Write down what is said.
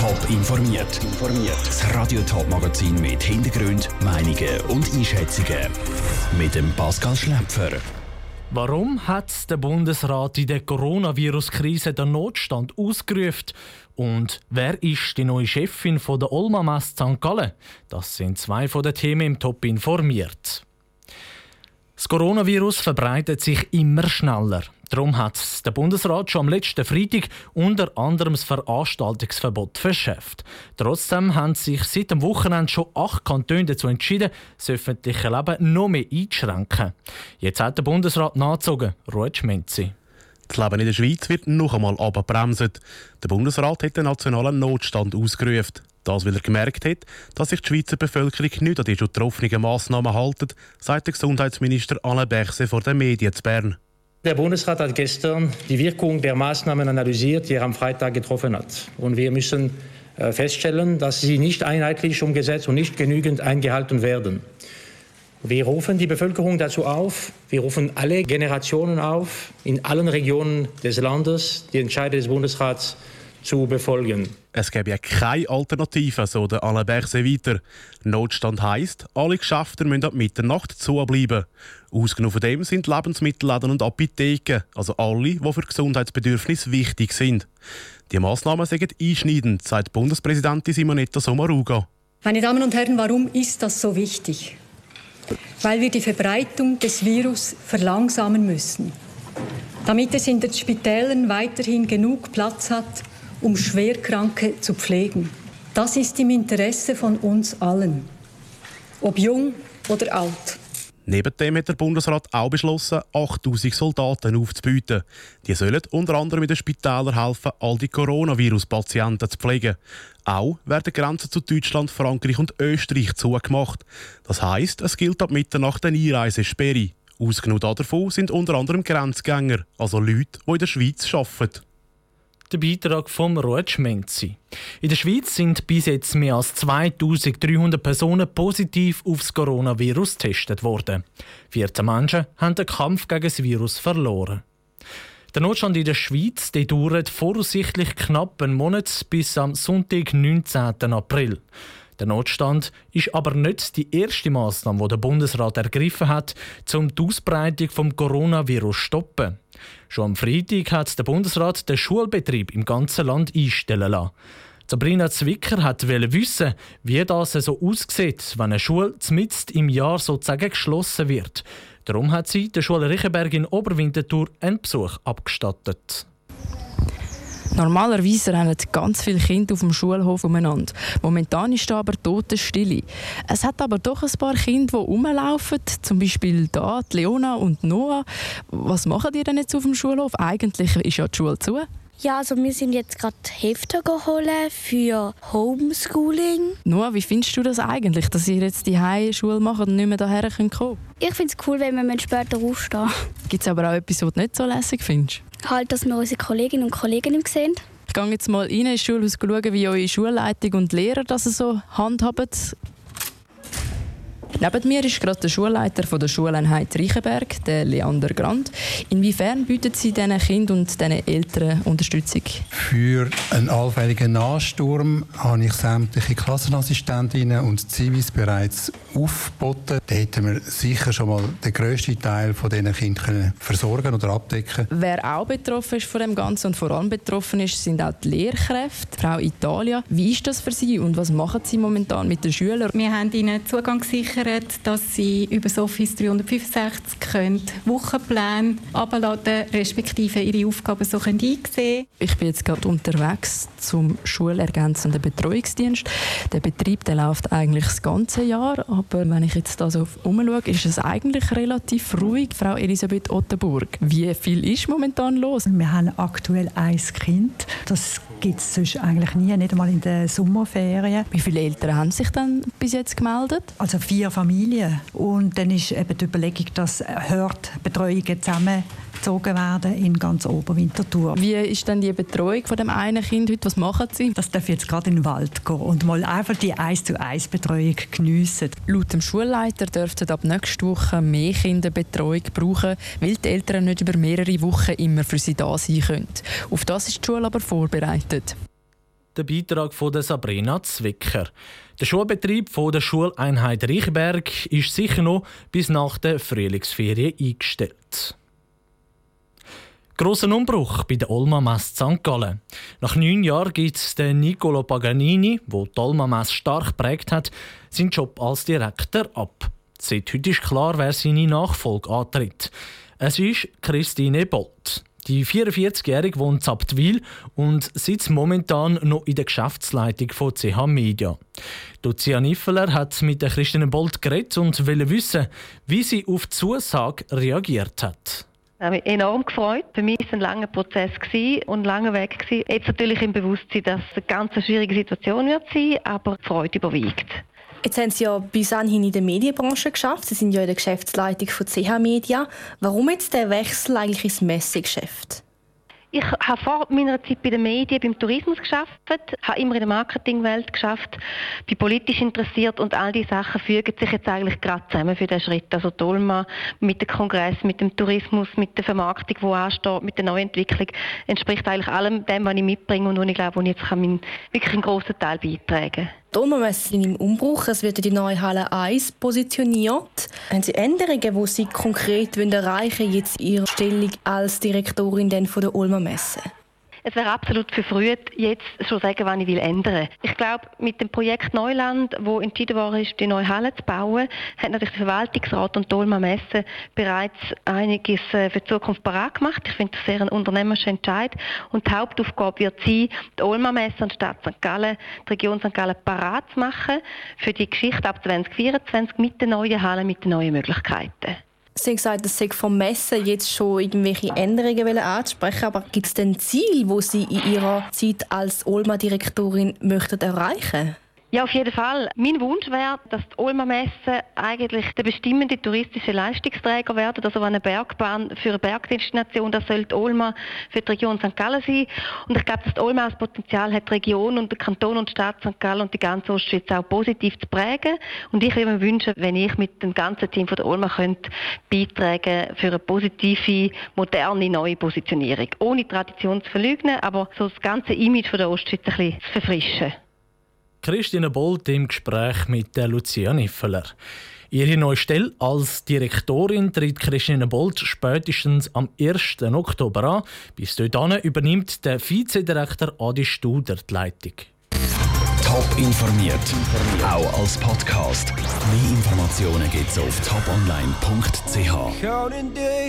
Top informiert. Das Radio Top Magazin mit Hintergrund, Meinungen und Einschätzungen mit dem Pascal Schläpfer. Warum hat der Bundesrat in der Coronavirus-Krise den Notstand ausgerufen? Und wer ist die neue Chefin von der Olma Mast St. Gallen? Das sind zwei von den Themen im Top informiert. Das Coronavirus verbreitet sich immer schneller. Darum hat der Bundesrat schon am letzten Freitag unter anderem das Veranstaltungsverbot verschärft. Trotzdem haben sich seit dem Wochenende schon acht Kantone dazu entschieden, das öffentliche Leben noch mehr einzuschränken. Jetzt hat der Bundesrat nachgezogen. Ruhe Schmenzi. Das Leben in der Schweiz wird noch einmal abgebremst. Der Bundesrat hat den nationalen Notstand ausgerufen. Das, weil er gemerkt hat, dass sich die Schweizer Bevölkerung nicht an die schon getroffenen Massnahmen hält, sagt der Gesundheitsminister Alain Berset vor den Medien zu Bern. Der Bundesrat hat gestern die Wirkung der Maßnahmen analysiert, die er am Freitag getroffen hat. Und wir müssen äh, feststellen, dass sie nicht einheitlich umgesetzt und nicht genügend eingehalten werden. Wir rufen die Bevölkerung dazu auf, wir rufen alle Generationen auf, in allen Regionen des Landes die Entscheidung des Bundesrats zu befolgen. Es gäbe ja keine Alternative, so der Alain Berset weiter. Notstand heisst, alle Geschäfte müssen ab Mitternacht zubleiben. Ausgenommen von dem sind Lebensmittelläden und Apotheken, also alle, die für Gesundheitsbedürfnisse wichtig sind. Die Massnahmen sind einschneidend, sagt Bundespräsidentin Simonetta Sommaruga. Meine Damen und Herren, warum ist das so wichtig? Weil wir die Verbreitung des Virus verlangsamen müssen, damit es in den Spitälern weiterhin genug Platz hat, um Schwerkranke zu pflegen. Das ist im Interesse von uns allen, ob jung oder alt. Neben dem hat der Bundesrat auch beschlossen, 8000 Soldaten aufzubieten. Die sollen unter anderem in den Spitälern helfen, all die Coronavirus-Patienten zu pflegen. Auch werden Grenzen zu Deutschland, Frankreich und Österreich zugemacht. Das heisst, es gilt ab Mitternacht eine Einreisesperre. Ausgenommen davon sind unter anderem Grenzgänger, also Leute, die in der Schweiz arbeiten der Beitrag vom Ruud Schmenzi. In der Schweiz sind bis jetzt mehr als 2300 Personen positiv aufs Coronavirus getestet worden. 14 Menschen haben den Kampf gegen das Virus verloren. Der Notstand in der Schweiz der dauert voraussichtlich knapp einen Monat bis am Sonntag, 19. April. Der Notstand ist aber nicht die erste Maßnahme, die der Bundesrat ergriffen hat, um die Ausbreitung des Coronavirus zu stoppen. Schon am Freitag hat der Bundesrat den Schulbetrieb im ganzen Land einstellen lassen. Sabrina Zwicker hat wissen, wie das so aussieht, wenn eine Schule mitten im Jahr sozusagen geschlossen wird. Darum hat sie der Schule Riechenberg in Oberwinterthur einen Besuch abgestattet. Normalerweise rennen ganz viele Kinder auf dem Schulhof umeinander. Momentan ist da aber Totenstille. Es hat aber doch ein paar Kinder, die rumlaufen, zum Beispiel da, Leona und Noah. Was machen die denn jetzt auf dem Schulhof? Eigentlich ist ja die Schule zu. Ja, also wir sind jetzt gerade Hefte geholt für Homeschooling. Noah, wie findest du das eigentlich, dass ihr jetzt die Schule macht und nicht mehr hierher kommen könnt? Ich finde es cool, wenn wir später aufstehen Gibt es aber auch etwas, was du nicht so lässig findest? Halt, dass wir unsere Kolleginnen und Kollegen sehen. Ich gehe jetzt mal rein ins Schulhaus schauen, wie eure Schulleitung und Lehrer das so handhaben. Neben mir ist gerade der Schulleiter von der Schuleinheit Reichenberg, der Leander Grant. Inwiefern bieten Sie diesen Kindern und diesen Eltern Unterstützung? Für einen allfälligen Ansturm habe ich sämtliche Klassenassistentinnen und Zivis bereits aufgeboten. Da hätten wir sicher schon mal den grössten Teil von diesen Kindern versorgen oder abdecken Wer auch betroffen ist von dem Ganzen und vor allem betroffen ist, sind auch die Lehrkräfte. Frau Italia, wie ist das für Sie und was machen Sie momentan mit den Schülern? Wir haben ihnen Zugang gesichert gesichert, dass sie über das Office 365 können Wochenpläne abladen respektive ihre Aufgaben so können einsehen Ich bin jetzt gerade unterwegs zum schulergänzenden Betreuungsdienst. Der Betrieb der läuft eigentlich das ganze Jahr, aber wenn ich jetzt da so umschaue, ist es eigentlich relativ ruhig. Frau Elisabeth Ottenburg, wie viel ist momentan los? Wir haben aktuell ein Kind. Das gibt es sonst eigentlich nie, nicht einmal in den Sommerferien. Wie viele Eltern haben sich dann bis jetzt gemeldet? Also vier Familien. Und dann ist eben die Überlegung, dass Hörtbetreuungen zusammengezogen werden in ganz Oberwinterthur. Wie ist denn die Betreuung von dem einen Kind heute? Was machen Sie? Das darf jetzt gerade in den Wald gehen und mal einfach die 1 zu 1 Betreuung geniessen. Laut dem Schulleiter dürften ab nächster Woche mehr Kinder Betreuung brauchen, weil die Eltern nicht über mehrere Wochen immer für sie da sein können. Auf das ist die Schule aber vorbereitet. Der Beitrag von Sabrina Zwicker. Der Schulbetrieb von der Schuleinheit Reichberg ist sicher noch bis nach der Frühlingsferien eingestellt. Grossen Umbruch bei der Olma Mess St. Gallen. Nach neun Jahren gibt den Nicolo Paganini, der die Olma Mess stark geprägt hat, seinen Job als Direktor ab. Seit heute ist klar, wer seine Nachfolge antritt. Es ist Christine Bolt. Die 44-Jährige wohnt in Abtwil und sitzt momentan noch in der Geschäftsleitung von CH Media. Lucia Niffeler hat mit der Christine Bolt geredet und will wissen, wie sie auf die Zusage reagiert hat. Ich habe mich enorm gefreut. Für mich war es ein langer Prozess und ein langer Weg. Jetzt natürlich im Bewusstsein, dass es eine ganz schwierige Situation wird sein, aber die Freude überwiegt. Jetzt haben Sie ja bis anhin in der Medienbranche geschafft. Sie sind ja in der Geschäftsleitung von CH Media. Warum jetzt der Wechsel eigentlich ins Messegeschäft? Ich habe vor meiner Zeit bei den Medien, beim Tourismus geschafft, habe immer in der Marketingwelt geschafft, bin politisch interessiert und all diese Sachen fügen sich jetzt eigentlich gerade zusammen für diesen Schritt. Also Dolma mit dem Kongress, mit dem Tourismus, mit der Vermarktung, die ansteht, mit der Neuentwicklung, entspricht eigentlich allem dem, was ich mitbringe und wo ich glaube, wo ich jetzt kann meinen, wirklich einen grossen Teil beitragen kann. Sind im Umbruch. Es wird in die neue Halle 1 positioniert. Haben Sie Änderungen, die Sie konkret erreichen wollen, jetzt Ihre Stellung als Direktorin von der Ulmer Messe? Es wäre absolut verfrüht, jetzt schon sagen, wann ich will ändern. Ich glaube, mit dem Projekt Neuland, wo entschieden worden ist, die neue Halle zu bauen, hat natürlich der Verwaltungsrat und die Olma Messe bereits einiges äh, für die Zukunft parat gemacht. Ich finde das sehr ein unternehmerischer Entscheid. Und die Hauptaufgabe wird sein, die Olma Messe und die Stadt St. Gallen, die Region St. Gallen parat zu machen für die Geschichte ab 2024 mit den neuen Hallen, mit den neuen Möglichkeiten. Sie gesagt, dass Sie vom Messen jetzt schon irgendwelche Änderungen ansprechen aber gibt es denn Ziel, wo Sie in Ihrer Zeit als Olma-Direktorin möchten erreichen ja, auf jeden Fall. Mein Wunsch wäre, dass die Olma Messe eigentlich der bestimmende touristische Leistungsträger werden. Also eine Bergbahn für eine Bergdestination, das soll die Olma für die Region St. Gallen sein. Und ich glaube, dass die Olma das Potenzial hat, die Region und der Kanton und die Stadt St. Gallen und die ganze Ostschweiz auch positiv zu prägen. Und ich würde mir wünschen, wenn ich mit dem ganzen Team von der Olma könnte beitragen für eine positive, moderne, neue Positionierung. Ohne Tradition zu verleugnen, aber so das ganze Image von der Ostschweiz ein bisschen zu verfrischen. Christine Bolt im Gespräch mit der Lucia Niffeler. Ihre neue Stelle als Direktorin tritt Christine Bolt spätestens am 1. Oktober an. Bis dahin übernimmt der Vizedirektor Adi Studer die Leitung. Top informiert, auch als Podcast. Mehr Informationen gibt es auf toponline.ch.